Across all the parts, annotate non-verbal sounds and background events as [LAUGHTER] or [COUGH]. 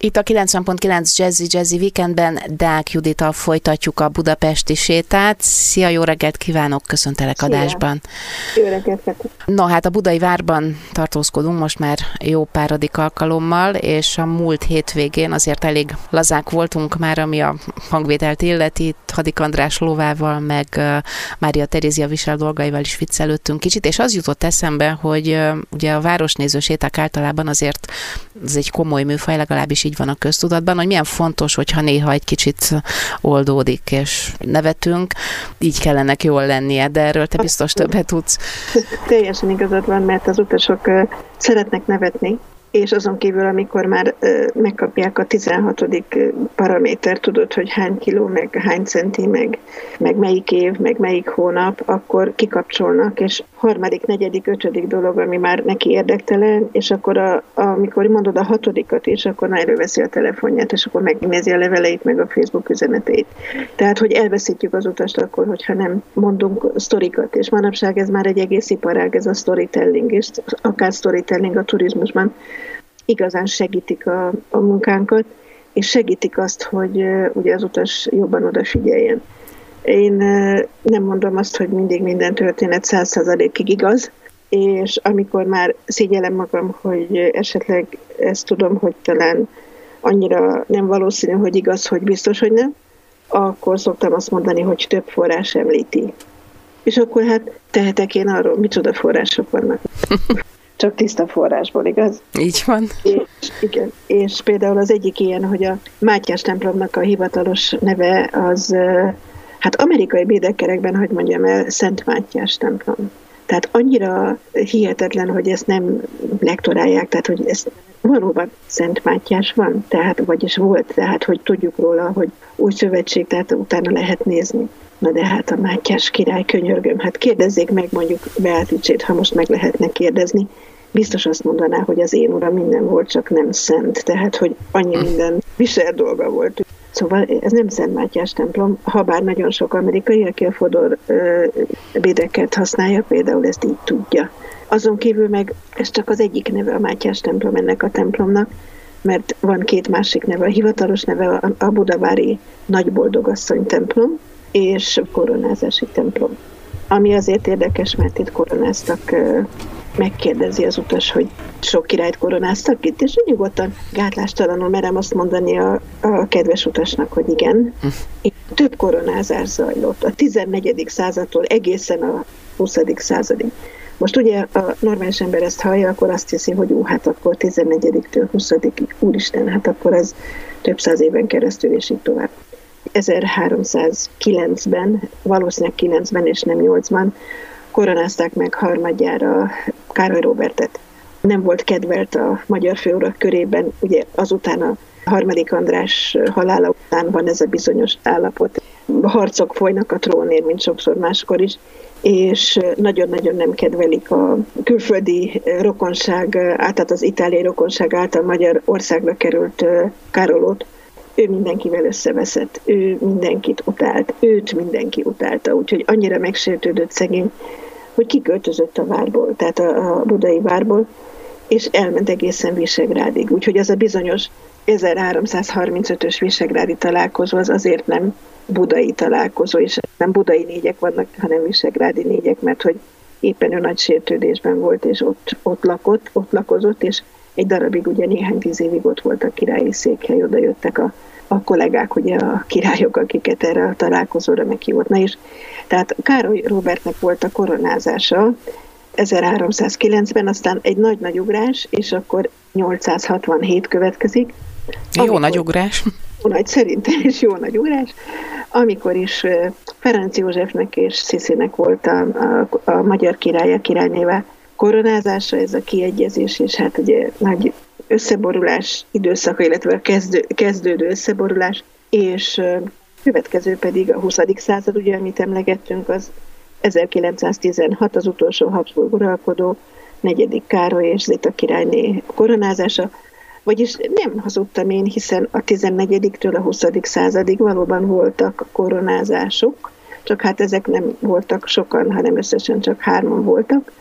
Itt a 90.9 Jazzy Jazzy Weekendben Deák Judita folytatjuk a budapesti sétát. Szia, jó reggelt kívánok, köszöntelek Szia. adásban. Jó reggelt. Na hát a budai várban tartózkodunk most már jó páradik alkalommal, és a múlt hétvégén azért elég lazák voltunk már, ami a hangvételt illeti. Hadik András Lovával, meg Mária Terézia visel dolgaival is viccelődtünk kicsit, és az jutott eszembe, hogy ugye a városnéző séták általában azért ez egy komoly műfaj, legalábbis így van a köztudatban, hogy milyen fontos, hogyha néha egy kicsit oldódik és nevetünk, így kellene jól lennie, de erről te biztos többet tudsz. Teljesen igazad van, mert az utasok szeretnek nevetni, és azon kívül, amikor már megkapják a 16. paraméter, tudod, hogy hány kiló, meg hány centi, meg, meg melyik év, meg melyik hónap, akkor kikapcsolnak, és harmadik, negyedik, ötödik dolog, ami már neki érdektelen, és akkor a, amikor mondod a hatodikat is, akkor már előveszi a telefonját, és akkor megnézi a leveleit, meg a Facebook üzeneteit. Tehát, hogy elveszítjük az utast akkor, hogyha nem mondunk sztorikat, és manapság ez már egy egész iparág, ez a storytelling, és akár storytelling a turizmusban, igazán segítik a, a munkánkat, és segítik azt, hogy ugye az utas jobban odafigyeljen. Én nem mondom azt, hogy mindig minden történet száz százalékig igaz, és amikor már szégyellem magam, hogy esetleg ezt tudom, hogy talán annyira nem valószínű, hogy igaz, hogy biztos, hogy nem, akkor szoktam azt mondani, hogy több forrás említi. És akkor hát tehetek én arról, micsoda források vannak. [LAUGHS] csak tiszta forrásból, igaz? Így van. És, igen, és például az egyik ilyen, hogy a Mátyás templomnak a hivatalos neve az, hát amerikai bédekerekben, hogy mondjam el, Szent Mátyás templom. Tehát annyira hihetetlen, hogy ezt nem lektorálják, tehát hogy ez valóban Szent Mátyás van, tehát, vagyis volt, tehát hogy tudjuk róla, hogy új szövetség, tehát utána lehet nézni. Na de hát a Mátyás király, könyörgöm, hát kérdezzék meg mondjuk Beatricsét, ha most meg lehetne kérdezni, biztos azt mondaná, hogy az én uram minden volt, csak nem szent. Tehát, hogy annyi hm. minden visel dolga volt. Szóval ez nem Szent Mátyás templom, ha bár nagyon sok amerikai, aki a Fodor bédeket használja, például ezt így tudja. Azon kívül meg ez csak az egyik neve a Mátyás templom ennek a templomnak, mert van két másik neve, a hivatalos neve a Budavári Nagyboldogasszony templom, és koronázási templom. Ami azért érdekes, mert itt koronáztak, megkérdezi az utas, hogy sok királyt koronáztak itt, és nyugodtan gátlástalanul merem azt mondani a, a kedves utasnak, hogy igen. Több koronázás zajlott a 14. századtól egészen a 20. századig. Most ugye a normális ember ezt hallja, akkor azt hiszi, hogy ú, hát akkor 14-től 20 úristen, hát akkor ez több száz éven keresztül, és így tovább. 1309-ben, valószínűleg 9-ben és nem 8-ban koronázták meg harmadjára Károly Robertet. Nem volt kedvelt a magyar főurak körében, ugye azután a harmadik András halála után van ez a bizonyos állapot. Harcok folynak a trónér, mint sokszor máskor is, és nagyon-nagyon nem kedvelik a külföldi rokonság, tehát az itáliai rokonság által Magyar országra került Károlót, ő mindenkivel összeveszett, ő mindenkit utált, őt mindenki utálta, úgyhogy annyira megsértődött szegény, hogy kiköltözött a várból, tehát a, a budai várból, és elment egészen Visegrádig. Úgyhogy az a bizonyos 1335-ös Visegrádi találkozó az azért nem budai találkozó, és nem budai négyek vannak, hanem Visegrádi négyek, mert hogy éppen ő nagy sértődésben volt, és ott, ott lakott, ott lakozott, és egy darabig, ugye néhány tíz évig ott volt a királyi székhely, oda jöttek a, a kollégák, ugye a királyok, akiket erre a találkozóra meghívott. Na és tehát Károly Robertnek volt a koronázása 1309-ben, aztán egy nagy-nagy ugrás, és akkor 867 következik. Jó amikor, nagy ugrás. Jó nagy, szerintem is jó nagy ugrás, amikor is Ferenc Józsefnek és Sziszinek volt a, a, a magyar királya királynével koronázása, ez a kiegyezés, és hát ugye nagy összeborulás időszaka, illetve a kezdő, kezdődő összeborulás, és következő pedig a 20. század, ugye, amit emlegettünk, az 1916 az utolsó Habsburg uralkodó, negyedik Károly és Zita királyné koronázása, vagyis nem hazudtam én, hiszen a 14-től a 20. századig valóban voltak koronázások, csak hát ezek nem voltak sokan, hanem összesen csak hárman voltak.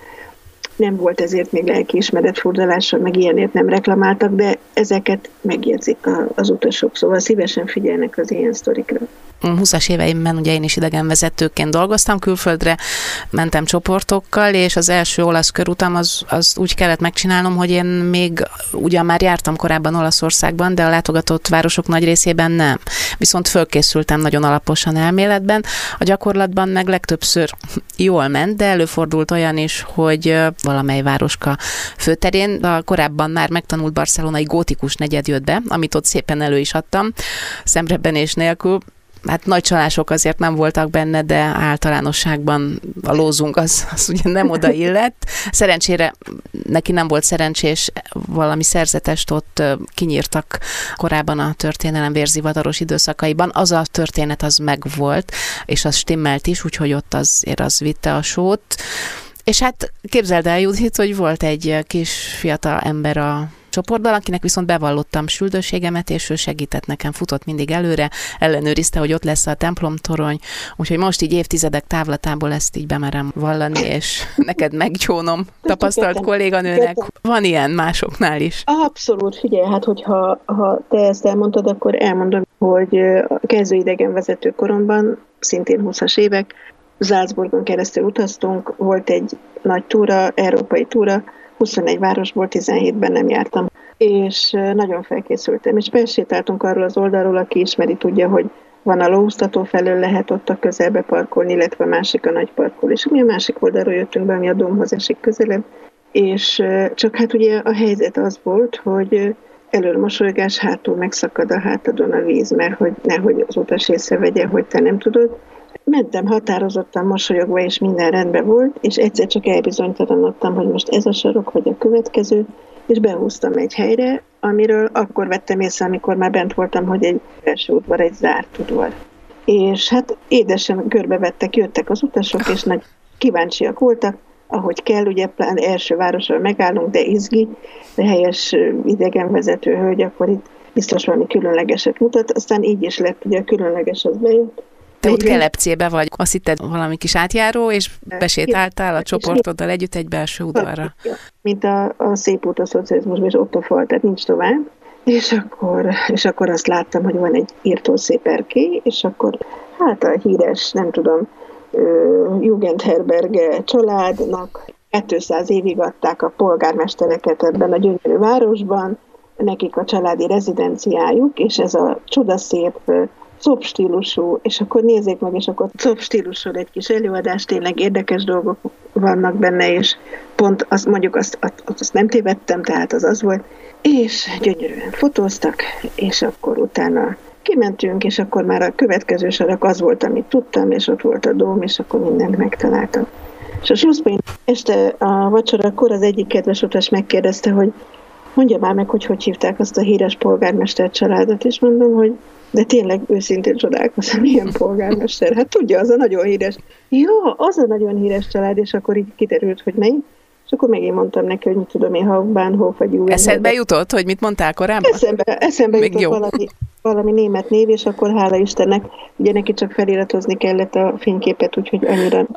Nem volt ezért még lelkiismeret furdalással, meg ilyenért nem reklamáltak, de ezeket megjegyzik az utasok, szóval szívesen figyelnek az ilyen sztorikra. 20-as éveimben ugye én is idegenvezetőként dolgoztam külföldre, mentem csoportokkal, és az első olasz körutam az, az úgy kellett megcsinálnom, hogy én még ugyan már jártam korábban Olaszországban, de a látogatott városok nagy részében nem. Viszont fölkészültem nagyon alaposan elméletben. A gyakorlatban meg legtöbbször jól ment, de előfordult olyan is, hogy valamely városka főterén a korábban már megtanult barcelonai gótikus negyed jött be, amit ott szépen elő is adtam, szemrebenés nélkül, hát nagy csalások azért nem voltak benne, de általánosságban a lózunk az, az ugye nem oda illett. Szerencsére neki nem volt szerencsés, valami szerzetest ott kinyírtak korábban a történelem vérzivataros időszakaiban. Az a történet az megvolt, és az stimmelt is, úgyhogy ott azért az vitte a sót. És hát képzeld el, Judit, hogy volt egy kis fiatal ember a csoportban, akinek viszont bevallottam süldőségemet, és ő segített nekem, futott mindig előre, ellenőrizte, hogy ott lesz a templomtorony, úgyhogy most így évtizedek távlatából ezt így bemerem vallani, és [LAUGHS] neked meggyónom tapasztalt kolléganőnek. Van ilyen másoknál is? Abszolút, figyelj, hát hogyha ha te ezt elmondtad, akkor elmondom, hogy a kezdő idegenvezető koromban, szintén 20-as évek, Salzburgon keresztül utaztunk, volt egy nagy túra, európai túra, 21 városból 17-ben nem jártam, és nagyon felkészültem, és besétáltunk arról az oldalról, aki ismeri, tudja, hogy van a lóhúztató felől, lehet ott a közelbe parkolni, illetve a másik a nagy parkol, és mi a másik oldalról jöttünk be, ami a domhoz esik közelebb, és csak hát ugye a helyzet az volt, hogy elől mosolygás, hátul megszakad a hátadon a víz, mert hogy nehogy az utas észrevegye, hogy te nem tudod, mentem határozottan mosolyogva, és minden rendben volt, és egyszer csak elbizonytalanodtam, hogy most ez a sarok, vagy a következő, és behúztam egy helyre, amiről akkor vettem észre, amikor már bent voltam, hogy egy első udvar, egy zárt udvar. És hát édesen körbevettek, jöttek az utasok, és nagy kíváncsiak voltak, ahogy kell, ugye plán első városról megállunk, de izgi, de helyes idegenvezető hölgy, akkor itt biztos valami különlegeset mutat, aztán így is lett, ugye a különleges az bejött, te ott kelepcébe vagy, azt hitted valami kis átjáró, és besétáltál a csoportoddal együtt egy belső udvarra. Mint a, a szép út a szocializmusban, és ott a fal, tehát nincs tovább. És akkor, és akkor azt láttam, hogy van egy írtó szép erkély, és akkor hát a híres, nem tudom, Jugendherberge családnak 200 évig adták a polgármestereket ebben a gyönyörű városban, nekik a családi rezidenciájuk, és ez a csodaszép szop stílusú, és akkor nézzék meg, és akkor szop stílusú egy kis előadás, tényleg érdekes dolgok vannak benne, és pont azt mondjuk azt, azt, azt nem tévedtem, tehát az az volt, és gyönyörűen fotóztak, és akkor utána kimentünk, és akkor már a következő sarak az volt, amit tudtam, és ott volt a dóm, és akkor mindent megtaláltam. És a slusszban este a vacsorakor az egyik kedves utas megkérdezte, hogy mondja már meg, hogy hogy hívták azt a híres polgármester családot, és mondom, hogy de tényleg őszintén csodálkozom, milyen polgármester. Hát tudja, az a nagyon híres. Ja, az a nagyon híres család, és akkor így kiderült, hogy melyik. És akkor megint mondtam neki, hogy mit tudom én, ha Bahnhof vagy Júlen. Eszedbe jutott, hogy mit mondtál korábban? Eszembe, eszembe jutott jó. valami, valami német név, és akkor hála Istennek, ugye neki csak feliratozni kellett a fényképet, úgyhogy annyira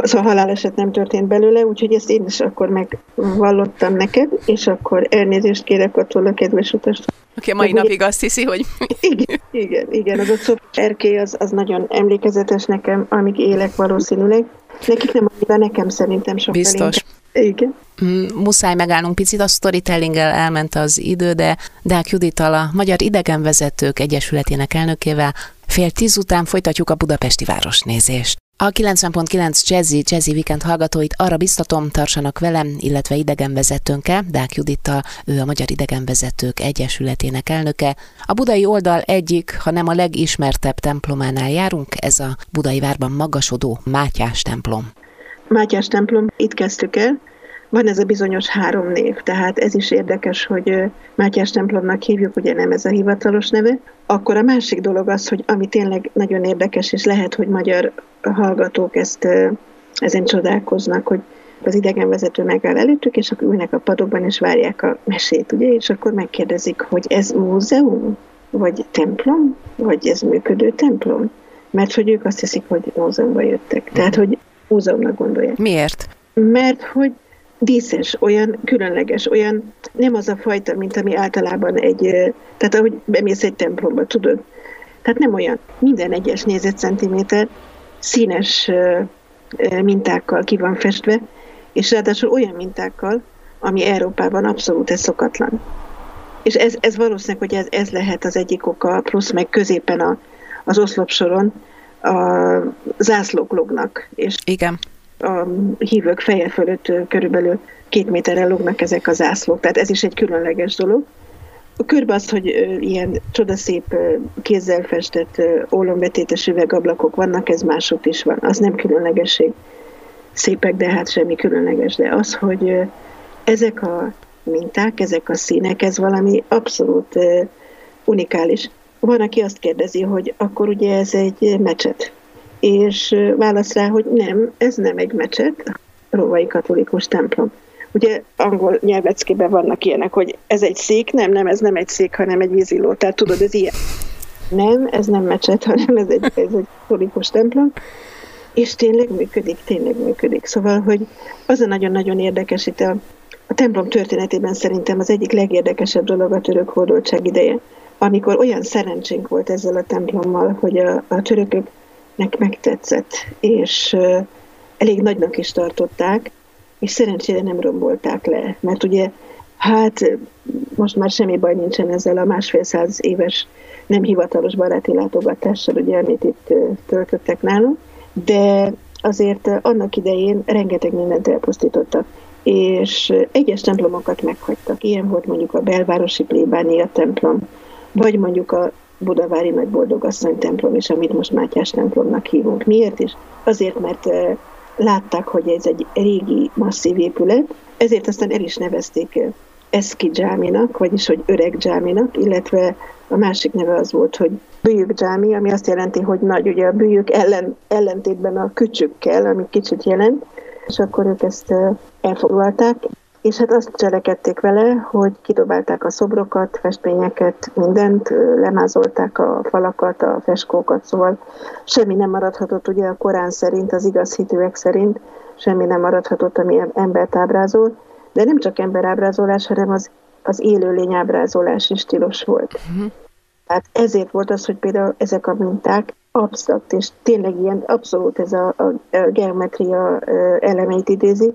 az [LAUGHS] a haláleset nem történt belőle, úgyhogy ezt én is akkor megvallottam neked, és akkor elnézést kérek attól a kedves utast. Aki a mai De napig ugye, azt hiszi, hogy... Igen, igen, igen az a szop erkély az, az nagyon emlékezetes nekem, amíg élek valószínűleg. Nekik nem annyira, nekem szerintem sokkal Biztos. Inkább. Igen. Mm, muszáj megállnunk picit, a storytellinggel elment az idő, de Deák Judittal, a Magyar Idegenvezetők Egyesületének elnökével fél tíz után folytatjuk a budapesti városnézést. A 90.9 Jazzy, Jazzy Weekend hallgatóit arra biztatom, tartsanak velem, illetve idegenvezetőnkkel, Dák Judittal, ő a Magyar Idegenvezetők Egyesületének elnöke. A budai oldal egyik, ha nem a legismertebb templománál járunk, ez a budai várban magasodó Mátyás templom. Mátyás templom, itt kezdtük el, van ez a bizonyos három név, tehát ez is érdekes, hogy Mátyás templomnak hívjuk, ugye nem ez a hivatalos neve. Akkor a másik dolog az, hogy ami tényleg nagyon érdekes, és lehet, hogy magyar hallgatók ezt ezen csodálkoznak, hogy az idegenvezető megáll előttük, és akkor ülnek a padokban, és várják a mesét, ugye, és akkor megkérdezik, hogy ez múzeum, vagy templom, vagy ez működő templom? Mert hogy ők azt hiszik, hogy múzeumba jöttek. Tehát, hogy múzeumnak gondolják. Miért? Mert hogy díszes, olyan különleges, olyan nem az a fajta, mint ami általában egy, tehát ahogy bemész egy templomba, tudod. Tehát nem olyan. Minden egyes négyzetcentiméter színes mintákkal ki van festve, és ráadásul olyan mintákkal, ami Európában abszolút ez szokatlan. És ez, ez valószínűleg, hogy ez, ez lehet az egyik oka, plusz meg középen a, az oszlopsoron a zászlók lognak. És Igen. A hívők feje fölött körülbelül két méterrel lognak ezek a zászlók, tehát ez is egy különleges dolog. A körbe az, hogy ilyen csodaszép kézzel festett ólombetétes üvegablakok vannak, ez mások is van. Az nem különlegesség. Szépek, de hát semmi különleges. De az, hogy ezek a minták, ezek a színek, ez valami abszolút unikális. Van, aki azt kérdezi, hogy akkor ugye ez egy mecset. És válasz rá, hogy nem, ez nem egy mecset, róvai katolikus templom. Ugye angol nyelveckében vannak ilyenek, hogy ez egy szék, nem, nem, ez nem egy szék, hanem egy víziló. Tehát tudod, ez ilyen. Nem, ez nem mecset, hanem ez egy, ez egy katolikus templom. És tényleg működik, tényleg működik. Szóval, hogy az a nagyon-nagyon érdekes itt a, a templom történetében szerintem az egyik legérdekesebb dolog a török hódoltság ideje, amikor olyan szerencsénk volt ezzel a templommal, hogy a, a törököknek megtetszett, és uh, elég nagynak is tartották, és szerencsére nem rombolták le, mert ugye hát most már semmi baj nincsen ezzel a másfél száz éves nem hivatalos baráti látogatással, ugye, amit itt töltöttek nálunk, de azért annak idején rengeteg mindent elpusztítottak és egyes templomokat meghagytak. Ilyen volt mondjuk a belvárosi plébánia templom, vagy mondjuk a Budavári Nagy Boldogasszony templom is, amit most Mátyás templomnak hívunk. Miért is? Azért, mert látták, hogy ez egy régi, masszív épület, ezért aztán el is nevezték Eszki dzsáminak, vagyis hogy öreg dzsáminak, illetve a másik neve az volt, hogy bűjük dzsámi, ami azt jelenti, hogy nagy, ugye a bűjük ellen, ellentétben a kücsükkel, ami kicsit jelent, és akkor ők ezt elfoglalták, és hát azt cselekedték vele, hogy kidobálták a szobrokat, festményeket, mindent, lemázolták a falakat, a feskókat, szóval semmi nem maradhatott, ugye a Korán szerint, az igaz hitűek szerint, semmi nem maradhatott, ami embert ábrázol, de nem csak emberábrázolás, hanem az, az élőlény ábrázolás is tilos volt. Uh-huh. Tehát ezért volt az, hogy például ezek a minták absztrakt, és tényleg ilyen abszolút ez a, a, a geometria elemeit idézi,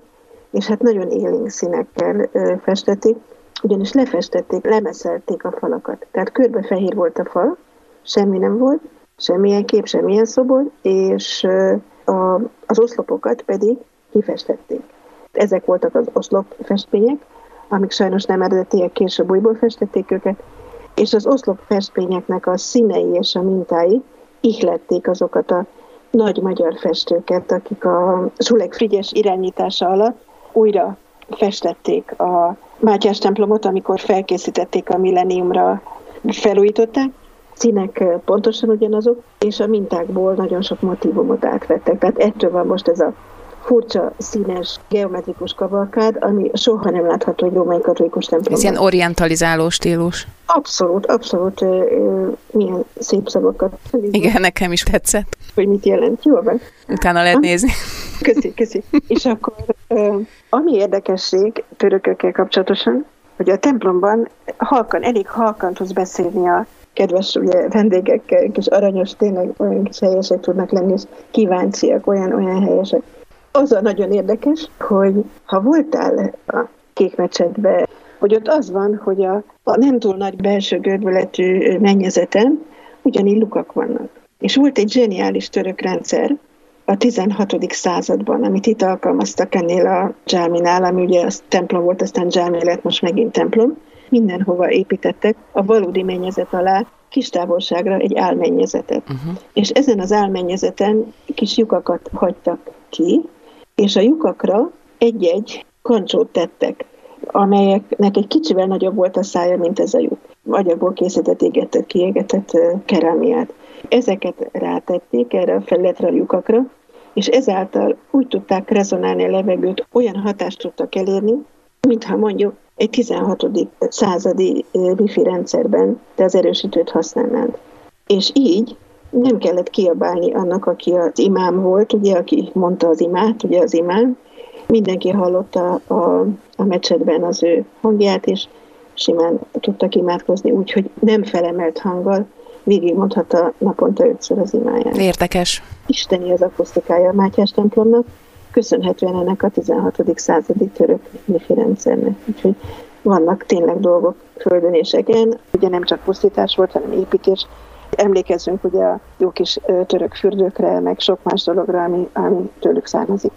és hát nagyon élénk színekkel festették, ugyanis lefestették, lemeszelték a falakat. Tehát körbe fehér volt a fal, semmi nem volt, semmilyen kép, semmilyen szobor, és a, az oszlopokat pedig kifestették. Ezek voltak az oszlopfestmények, amik sajnos nem eredetiek, később újból festették őket, és az oszlopfestményeknek a színei és a mintái ihlették azokat a nagy magyar festőket, akik a Sulek Frigyes irányítása alatt újra festették a Mátyás templomot, amikor felkészítették a milleniumra, felújították. Színek pontosan ugyanazok, és a mintákból nagyon sok motivumot átvettek. Tehát ettől van most ez a furcsa, színes, geometrikus kavalkád, ami soha nem látható egy római katolikus templomban. Ez ilyen orientalizáló stílus. Abszolút, abszolút. Milyen szép szavakat. Igen, nekem is tetszett. Hogy mit jelent, jó van? Utána lehet ha? nézni. [LAUGHS] Köszi, köszi. És akkor ami érdekesség törökökkel kapcsolatosan, hogy a templomban halkan, elég halkan tudsz beszélni a kedves ugye, vendégekkel, kis aranyos, tényleg olyan kis helyesek tudnak lenni, és kíváncsiak, olyan, olyan helyesek. Az a nagyon érdekes, hogy ha voltál a kékmecsetbe, hogy ott az van, hogy a, a nem túl nagy belső görbületű mennyezeten ugyanígy lukak vannak. És volt egy zseniális török rendszer, a 16. században, amit itt alkalmaztak ennél a dzsáminál, ami ugye az templom volt, aztán dzsámi lett, most megint templom, mindenhova építettek a valódi mennyezet alá kis távolságra egy álmennyezetet. Uh-huh. És ezen az álmennyezeten kis lyukakat hagytak ki, és a lyukakra egy-egy kancsót tettek, amelyeknek egy kicsivel nagyobb volt a szája, mint ez a lyuk. Agyagból készített, égetett, kiégetett kerámiát. Ezeket rátették erre a felületre a lyukakra, és ezáltal úgy tudták rezonálni a levegőt, olyan hatást tudtak elérni, mintha mondjuk egy 16. századi wifi rendszerben te az erősítőt használnád. És így nem kellett kiabálni annak, aki az imám volt, ugye, aki mondta az imát, ugye az imám, mindenki hallotta a, a mecsetben az ő hangját, és simán tudtak imádkozni, úgyhogy nem felemelt hanggal, végigmondhatta naponta ötször az imáját. Érdekes. Isteni az akusztikája a Mátyás templomnak, köszönhetően ennek a 16. századi török Nifi rendszernek. Úgyhogy vannak tényleg dolgok földön és egen. Ugye nem csak pusztítás volt, hanem építés. Emlékezzünk ugye a jó kis török fürdőkre, meg sok más dologra, ami, ami tőlük származik.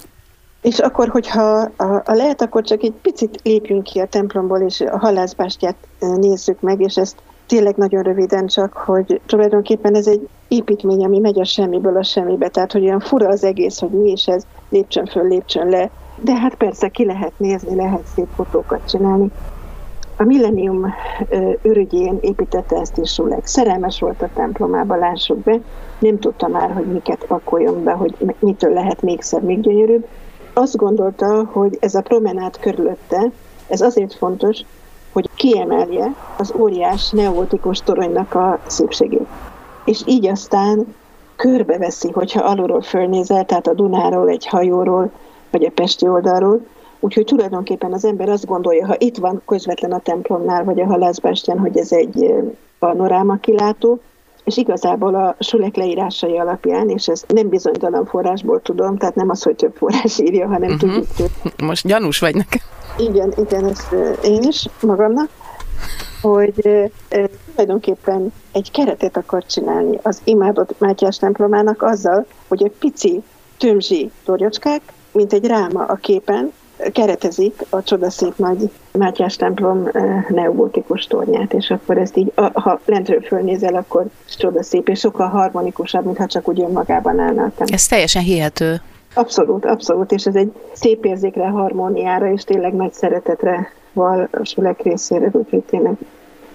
És akkor, hogyha a, a lehet, akkor csak egy picit lépjünk ki a templomból, és a halászbástyát nézzük meg, és ezt tényleg nagyon röviden csak, hogy tulajdonképpen ez egy építmény, ami megy a semmiből a semmibe, tehát hogy olyan fura az egész, hogy mi is ez, lépcsön föl, lépcsön le, de hát persze ki lehet nézni, lehet szép fotókat csinálni. A Millennium ürügyén építette ezt is Sulek. Szerelmes volt a templomába, lássuk be. Nem tudta már, hogy miket pakoljon be, hogy mitől lehet még szebb, még gyönyörűbb. Azt gondolta, hogy ez a promenát körülötte, ez azért fontos, hogy kiemelje az óriás neotikus toronynak a szépségét. És így aztán körbeveszi, hogyha alulról fölnézel, tehát a Dunáról, egy hajóról, vagy a Pesti oldalról, Úgyhogy tulajdonképpen az ember azt gondolja, ha itt van közvetlen a templomnál, vagy a halászbástyán, hogy ez egy panoráma kilátó, és igazából a Sulek leírásai alapján, és ezt nem bizonytalan forrásból tudom, tehát nem az, hogy több forrás írja, hanem uh-huh. tudjuk több. Most gyanús vagy nekem. Igen, igen, ezt én is magamnak, hogy tulajdonképpen egy keretet akar csinálni az imádott Mátyás templomának azzal, hogy egy pici tömzsi torjocskák, mint egy ráma a képen, keretezik a csodaszép nagy Mátyás templom neogótikus tornyát, és akkor ezt így, ha lentről fölnézel, akkor csodaszép, és sokkal harmonikusabb, mintha csak úgy önmagában állna a templom. Ez teljesen hihető. Abszolút, abszolút, és ez egy szép érzékre, harmóniára, és tényleg nagy szeretetre val a Sulek részére, úgyhogy tényleg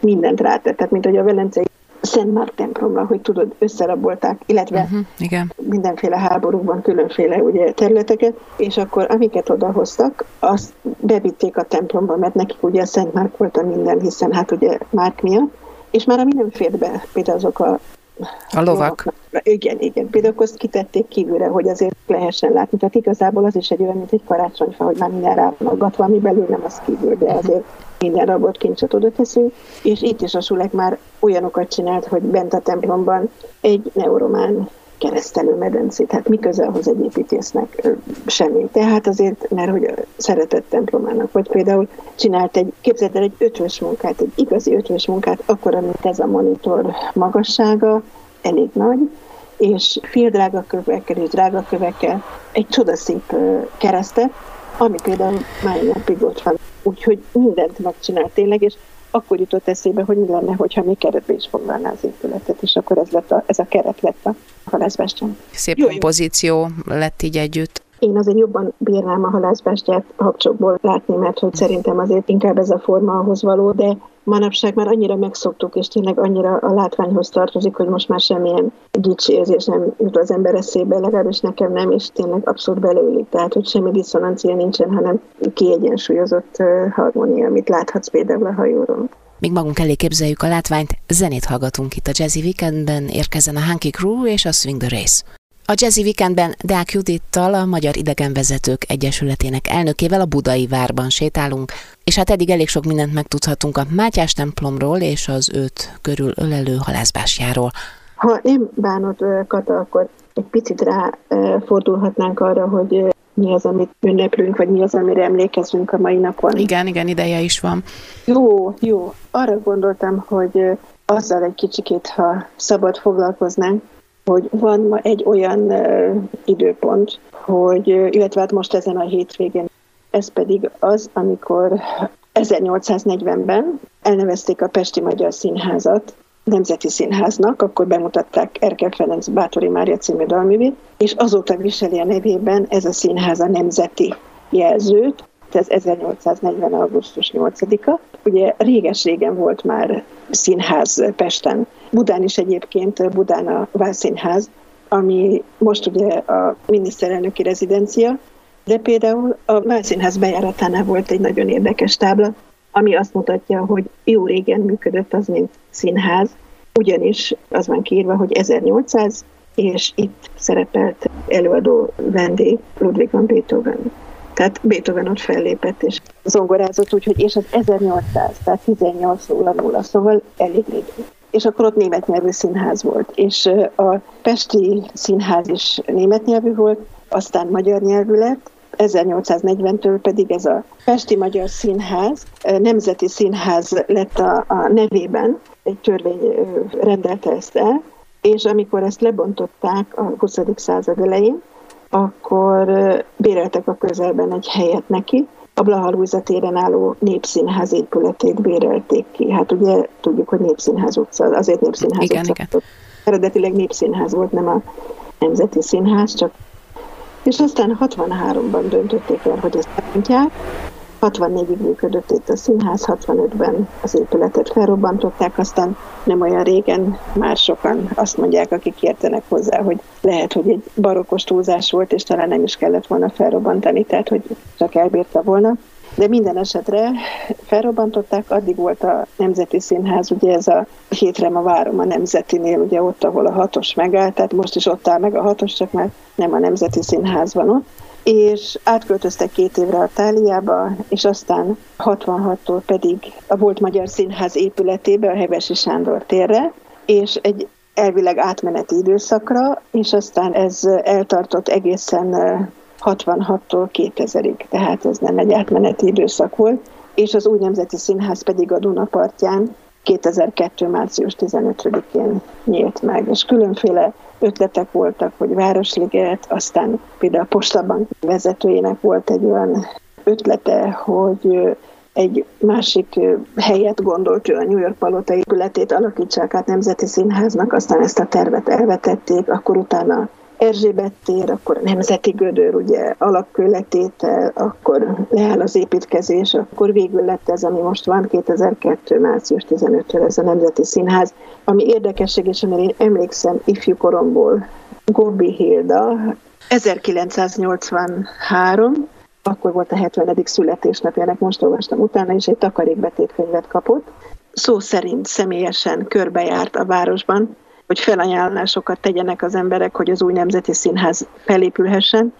mindent rátett, tehát mint hogy a Velencei Szent Márk templomra, hogy tudod, összerabolták, illetve uh-huh, igen. mindenféle háborúkban különféle ugye, területeket, és akkor amiket odahoztak, azt bevitték a templomba, mert nekik ugye a Szent Márk volt a minden, hiszen hát ugye Márk miatt, és már ami nem fért be, például azok a a lovak. Igen, igen. Például azt kitették kívülre, hogy azért lehessen látni. Tehát igazából az is egy olyan, mint egy karácsonyfa, hogy már minden rá van ami belül nem az kívül, de azért minden rabot kincset oda teszünk. És itt is a Sulek már olyanokat csinált, hogy bent a templomban egy neuromán keresztelő medencét. Hát mi köze ahhoz egy építésznek? Semmi. Tehát azért, mert hogy szeretett templomának, vagy például csinált egy, képzeld el egy ötvös munkát, egy igazi ötvös munkát, akkor, mint ez a monitor magassága, elég nagy, és fél drága kövekkel és drága kövekkel egy csodaszép keresztet, ami például már napig ott van. Úgyhogy mindent megcsinált tényleg, és akkor jutott eszébe, hogy mi lenne, hogyha mi keretbe is foglalná az épületet, és akkor ez, lett a, ez a keret lett a halászbástyán. Szép jó, kompozíció lett így együtt. Én azért jobban bírnám a halászbástyát habcsokból látni, mert hogy szerintem azért inkább ez a forma ahhoz való, de manapság már annyira megszoktuk, és tényleg annyira a látványhoz tartozik, hogy most már semmilyen dicsérzés nem jut az ember eszébe, legalábbis nekem nem, és tényleg abszolút belőlik. Tehát, hogy semmi diszonancia nincsen, hanem kiegyensúlyozott harmónia, amit láthatsz például a hajóról. Míg magunk elé képzeljük a látványt, zenét hallgatunk itt a Jazzy Weekendben, érkezzen a Hunky Crew és a Swing the Race. A Jazzy Weekendben Deák Judittal, a Magyar Idegenvezetők Egyesületének elnökével a Budai Várban sétálunk, és hát eddig elég sok mindent megtudhatunk a Mátyás templomról és az őt körül ölelő halászbásjáról. Ha nem bánod, Kata, akkor egy picit rá fordulhatnánk arra, hogy mi az, amit ünneplünk, vagy mi az, amire emlékezünk a mai napon. Igen, igen, ideje is van. Jó, jó. Arra gondoltam, hogy azzal egy kicsikét, ha szabad foglalkoznánk, hogy van ma egy olyan időpont, hogy, illetve hát most ezen a hétvégén, ez pedig az, amikor 1840-ben elnevezték a Pesti Magyar Színházat Nemzeti Színháznak, akkor bemutatták Erkel Ferenc Bátori Mária című dalművét, és azóta viseli a nevében ez a színház a nemzeti jelzőt, ez 1840. augusztus 8-a. Ugye réges-régen volt már színház Pesten. Budán is egyébként, Budán a Válszínház, ami most ugye a miniszterelnöki rezidencia, de például a Válszínház bejáratánál volt egy nagyon érdekes tábla, ami azt mutatja, hogy jó régen működött az, mint színház, ugyanis az van kiírva, hogy 1800, és itt szerepelt előadó vendég Ludwig van Beethoven. Tehát Beethoven ott fellépett és zongorázott, úgyhogy és az 1800, tehát 18 óra múlva, szóval elég régen. És akkor ott német nyelvű színház volt, és a Pesti színház is német nyelvű volt, aztán magyar nyelvű lett, 1840-től pedig ez a Pesti Magyar Színház, Nemzeti Színház lett a, a nevében, egy törvény rendelte ezt el, és amikor ezt lebontották a 20. század elején, akkor béreltek a közelben egy helyet neki, a Blaha Lújza téren álló Népszínház épületét bérelték ki. Hát ugye tudjuk, hogy Népszínház utca, azért Népszínház igen, utca. Igen. Eredetileg Népszínház volt, nem a Nemzeti Színház, csak és aztán 63-ban döntötték el, hogy ezt elmondják. 64-ig működött itt a színház, 65-ben az épületet felrobbantották, aztán nem olyan régen már sokan azt mondják, akik értenek hozzá, hogy lehet, hogy egy barokkos túlzás volt, és talán nem is kellett volna felrobbantani, tehát hogy csak elbírta volna. De minden esetre felrobbantották, addig volt a Nemzeti Színház, ugye ez a hétre ma várom a Nemzetinél, ugye ott, ahol a hatos megállt, tehát most is ott áll meg a hatos, csak már nem a Nemzeti Színház van ott és átköltöztek két évre a Táliába, és aztán 66-tól pedig a volt Magyar Színház épületébe, a Hevesi Sándor térre, és egy elvileg átmeneti időszakra, és aztán ez eltartott egészen 66-tól 2000-ig, tehát ez nem egy átmeneti időszak volt, és az új Nemzeti Színház pedig a Dunapartján 2002. március 15-én nyílt meg, és különféle ötletek voltak, hogy Városliget, aztán például a Postabank vezetőjének volt egy olyan ötlete, hogy egy másik helyet gondolt ő a New York Palota épületét alakítsák át Nemzeti Színháznak, aztán ezt a tervet elvetették, akkor utána Erzsébet tér, akkor a Nemzeti Gödör, ugye alapkőletétel, akkor leáll az építkezés, akkor végül lett ez, ami most van, 2002. március 15-től ez a Nemzeti Színház, ami érdekesség, és amire én emlékszem ifjú koromból, Gobbi Hilda, 1983, akkor volt a 70. születésnapjának, most olvastam utána, és egy takarékbetétkönyvet kapott. Szó szerint személyesen körbejárt a városban, hogy felajánlásokat tegyenek az emberek, hogy az új Nemzeti Színház felépülhessen.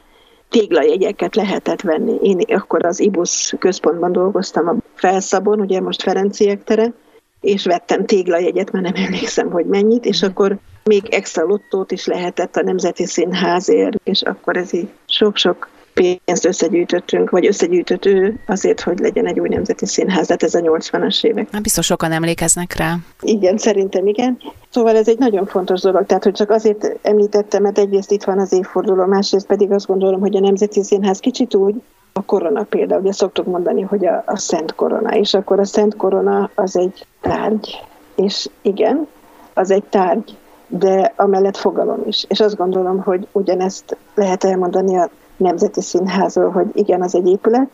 Téglajegyeket lehetett venni. Én akkor az IBUS központban dolgoztam a Felszabon, ugye most Ferenciek tere, és vettem téglajegyet, mert nem [LAUGHS] emlékszem, hogy mennyit, és akkor még extra lottót is lehetett a Nemzeti Színházért, és akkor ez így sok-sok pénzt összegyűjtöttünk, vagy összegyűjtött ő azért, hogy legyen egy új nemzeti színház, tehát ez a 80-as évek. Nem biztos sokan emlékeznek rá. Igen, szerintem igen. Szóval ez egy nagyon fontos dolog, tehát hogy csak azért említettem, mert egyrészt itt van az évforduló, másrészt pedig azt gondolom, hogy a Nemzeti Színház kicsit úgy, a korona például, ugye szoktuk mondani, hogy a, a Szent Korona, és akkor a Szent Korona az egy tárgy, és igen, az egy tárgy, de amellett fogalom is. És azt gondolom, hogy ugyanezt lehet elmondani a Nemzeti Színházról, hogy igen, az egy épület,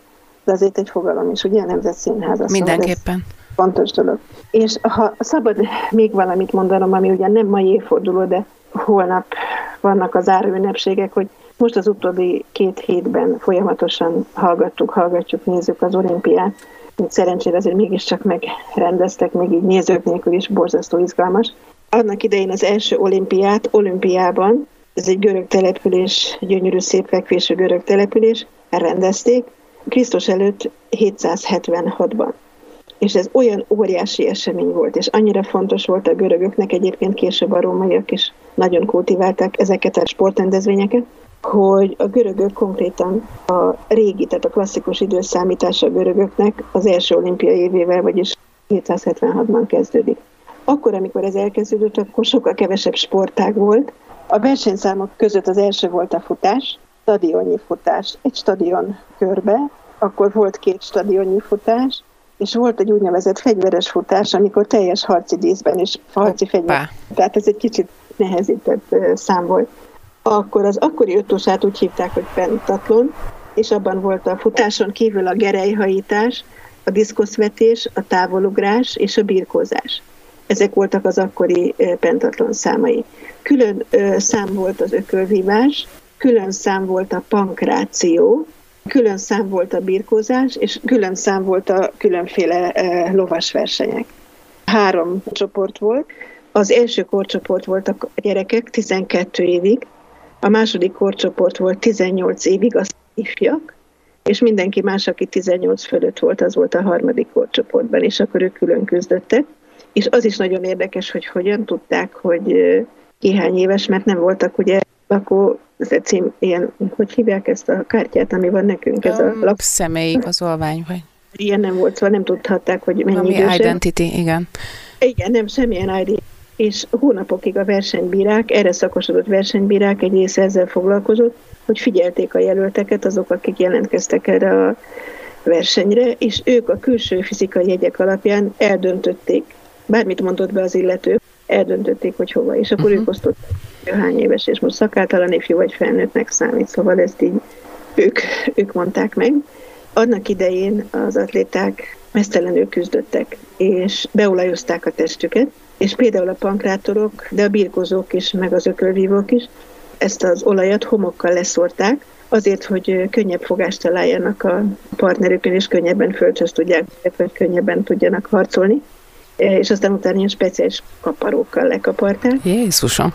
de azért egy fogalom is, ugye a Nemzeti Színház. Szóval Mindenképpen. Fontos dolog. És ha szabad még valamit mondanom, ami ugye nem mai évforduló, de holnap vannak az ünnepségek, hogy most az utóbbi két hétben folyamatosan hallgattuk, hallgatjuk, nézzük az olimpiát. Szerencsére azért mégiscsak megrendeztek, még így nézők nélkül is borzasztó izgalmas. Annak idején az első olimpiát olimpiában ez egy görög település, gyönyörű szép fekvésű görög település, rendezték, Krisztus előtt 776-ban. És ez olyan óriási esemény volt, és annyira fontos volt a görögöknek, egyébként később a rómaiak is nagyon kultiválták ezeket a sportrendezvényeket, hogy a görögök konkrétan a régi, tehát a klasszikus időszámítása a görögöknek az első olimpiai évével, vagyis 776-ban kezdődik. Akkor, amikor ez elkezdődött, akkor sokkal kevesebb sportág volt, a versenyszámok között az első volt a futás, stadionnyi futás, egy stadion körbe, akkor volt két stadionnyi futás, és volt egy úgynevezett fegyveres futás, amikor teljes harci díszben és harci fegyver. Tehát ez egy kicsit nehezített szám volt. Akkor az akkori ötosát úgy hívták, hogy pentatlon, és abban volt a futáson kívül a gerelyhajítás, a diszkoszvetés, a távolugrás és a birkózás. Ezek voltak az akkori pentatlon számai. Külön szám volt az ökölvívás, külön szám volt a pankráció, külön szám volt a birkózás, és külön szám volt a különféle lovas versenyek. Három csoport volt. Az első korcsoport volt a gyerekek 12 évig, a második korcsoport volt 18 évig az ifjak, és mindenki más, aki 18 fölött volt, az volt a harmadik korcsoportban, és akkor ők külön küzdöttek. És az is nagyon érdekes, hogy hogyan tudták, hogy ki hány éves, mert nem voltak ugye lakó cím, ilyen, hogy hívják ezt a kártyát, ami van nekünk, ez a lak... Személyi igazolvány, vagy? Ilyen nem volt, szóval nem tudhatták, hogy mennyi Ami idősebb. identity, igen. Igen, nem, semmilyen ID. És hónapokig a versenybírák, erre szakosodott versenybírák egy része ezzel foglalkozott, hogy figyelték a jelölteket, azok, akik jelentkeztek erre a versenyre, és ők a külső fizikai jegyek alapján eldöntötték, bármit mondott be az illető, eldöntötték, hogy hova, és akkor uh-huh. ők osztották, hány éves, és most szakáltalan ifjú vagy felnőttnek számít, szóval ezt így ők, ők mondták meg. Annak idején az atléták mesztelenül küzdöttek, és beolajozták a testüket, és például a pankrátorok, de a birkozók is, meg az ökölvívók is ezt az olajat homokkal leszórták, azért, hogy könnyebb fogást találjanak a partnerükön, és könnyebben földhöz tudják, vagy könnyebben tudjanak harcolni. És aztán utána ilyen speciális kaparókkal lekaparták. Jézusom!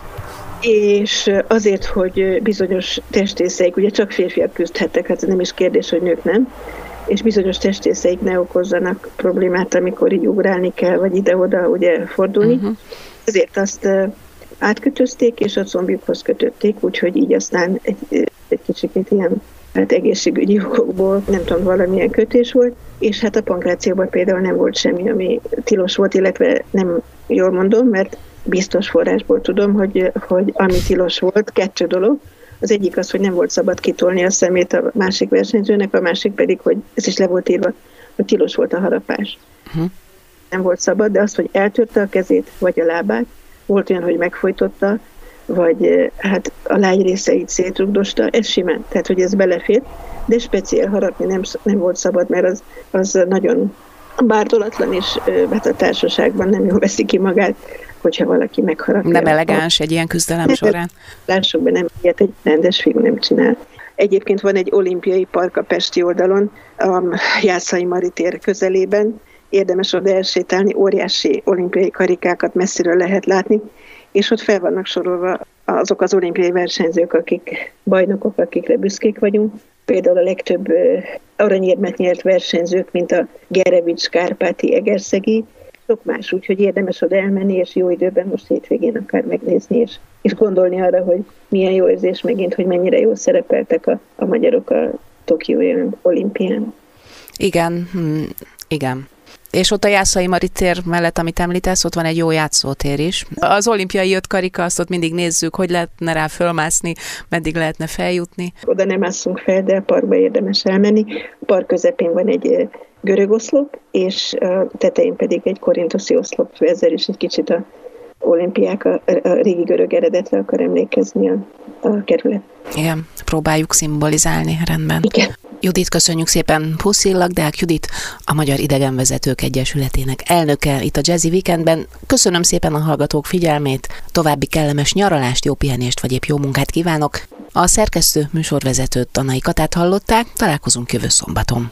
És azért, hogy bizonyos testészeik, ugye csak férfiak küzdhettek, hát ez nem is kérdés, hogy nők nem, és bizonyos testészeik ne okozzanak problémát, amikor így ugrálni kell, vagy ide-oda ugye fordulni. Uh-huh. Ezért azt átkötözték, és a combjukhoz kötötték, úgyhogy így aztán egy, egy kicsit ilyen hát egészségügyi okokból, nem tudom, valamilyen kötés volt, és hát a pankrációban például nem volt semmi, ami tilos volt, illetve nem jól mondom, mert biztos forrásból tudom, hogy, hogy ami tilos volt, kettő dolog. Az egyik az, hogy nem volt szabad kitolni a szemét a másik versenyzőnek, a másik pedig, hogy ez is le volt írva, hogy tilos volt a harapás. Uh-huh. Nem volt szabad, de az, hogy eltörte a kezét vagy a lábát, volt olyan, hogy megfojtotta, vagy hát a lágy részeit szétrugdosta, ez simán, tehát hogy ez belefér, de speciál harapni nem, nem volt szabad, mert az, az nagyon bárdolatlan, és hát a társaságban nem jól veszi ki magát, hogyha valaki megharapja. Nem elegáns egy ilyen küzdelem során. Lássuk be, nem ilyet egy rendes fiú nem csinál. Egyébként van egy olimpiai park a Pesti oldalon, a Jászai Maritér közelében, érdemes oda elsétálni, óriási olimpiai karikákat messziről lehet látni, és ott fel vannak sorolva azok az olimpiai versenyzők, akik bajnokok, akikre büszkék vagyunk. Például a legtöbb aranyérmet nyert versenyzők, mint a Gerevics, Kárpáti, Egerszegi, sok más, úgyhogy érdemes oda elmenni, és jó időben most hétvégén akár megnézni, és, és gondolni arra, hogy milyen jó érzés megint, hogy mennyire jól szerepeltek a, a magyarok a Tokiói olimpián. Igen, hm, igen. És ott a Jászai Maritér mellett, amit említesz, ott van egy jó játszótér is. Az olimpiai öt karika, azt ott mindig nézzük, hogy lehetne rá fölmászni, meddig lehetne feljutni. Oda nem mászunk fel, de a parkba érdemes elmenni. A park közepén van egy görög oszlop, és a tetején pedig egy korintoszi oszlop, ezzel is egy kicsit a olimpiák a, a régi görög eredetre akar emlékezni a, a kerület. Igen, próbáljuk szimbolizálni, rendben. Igen. Judit, köszönjük szépen. Puszillak, Deák Judit, a Magyar Idegenvezetők Egyesületének elnöke itt a Jazzy Weekendben. Köszönöm szépen a hallgatók figyelmét, további kellemes nyaralást, jó pihenést vagy épp jó munkát kívánok. A szerkesztő műsorvezetőt Tanai Katát hallották, találkozunk jövő szombaton.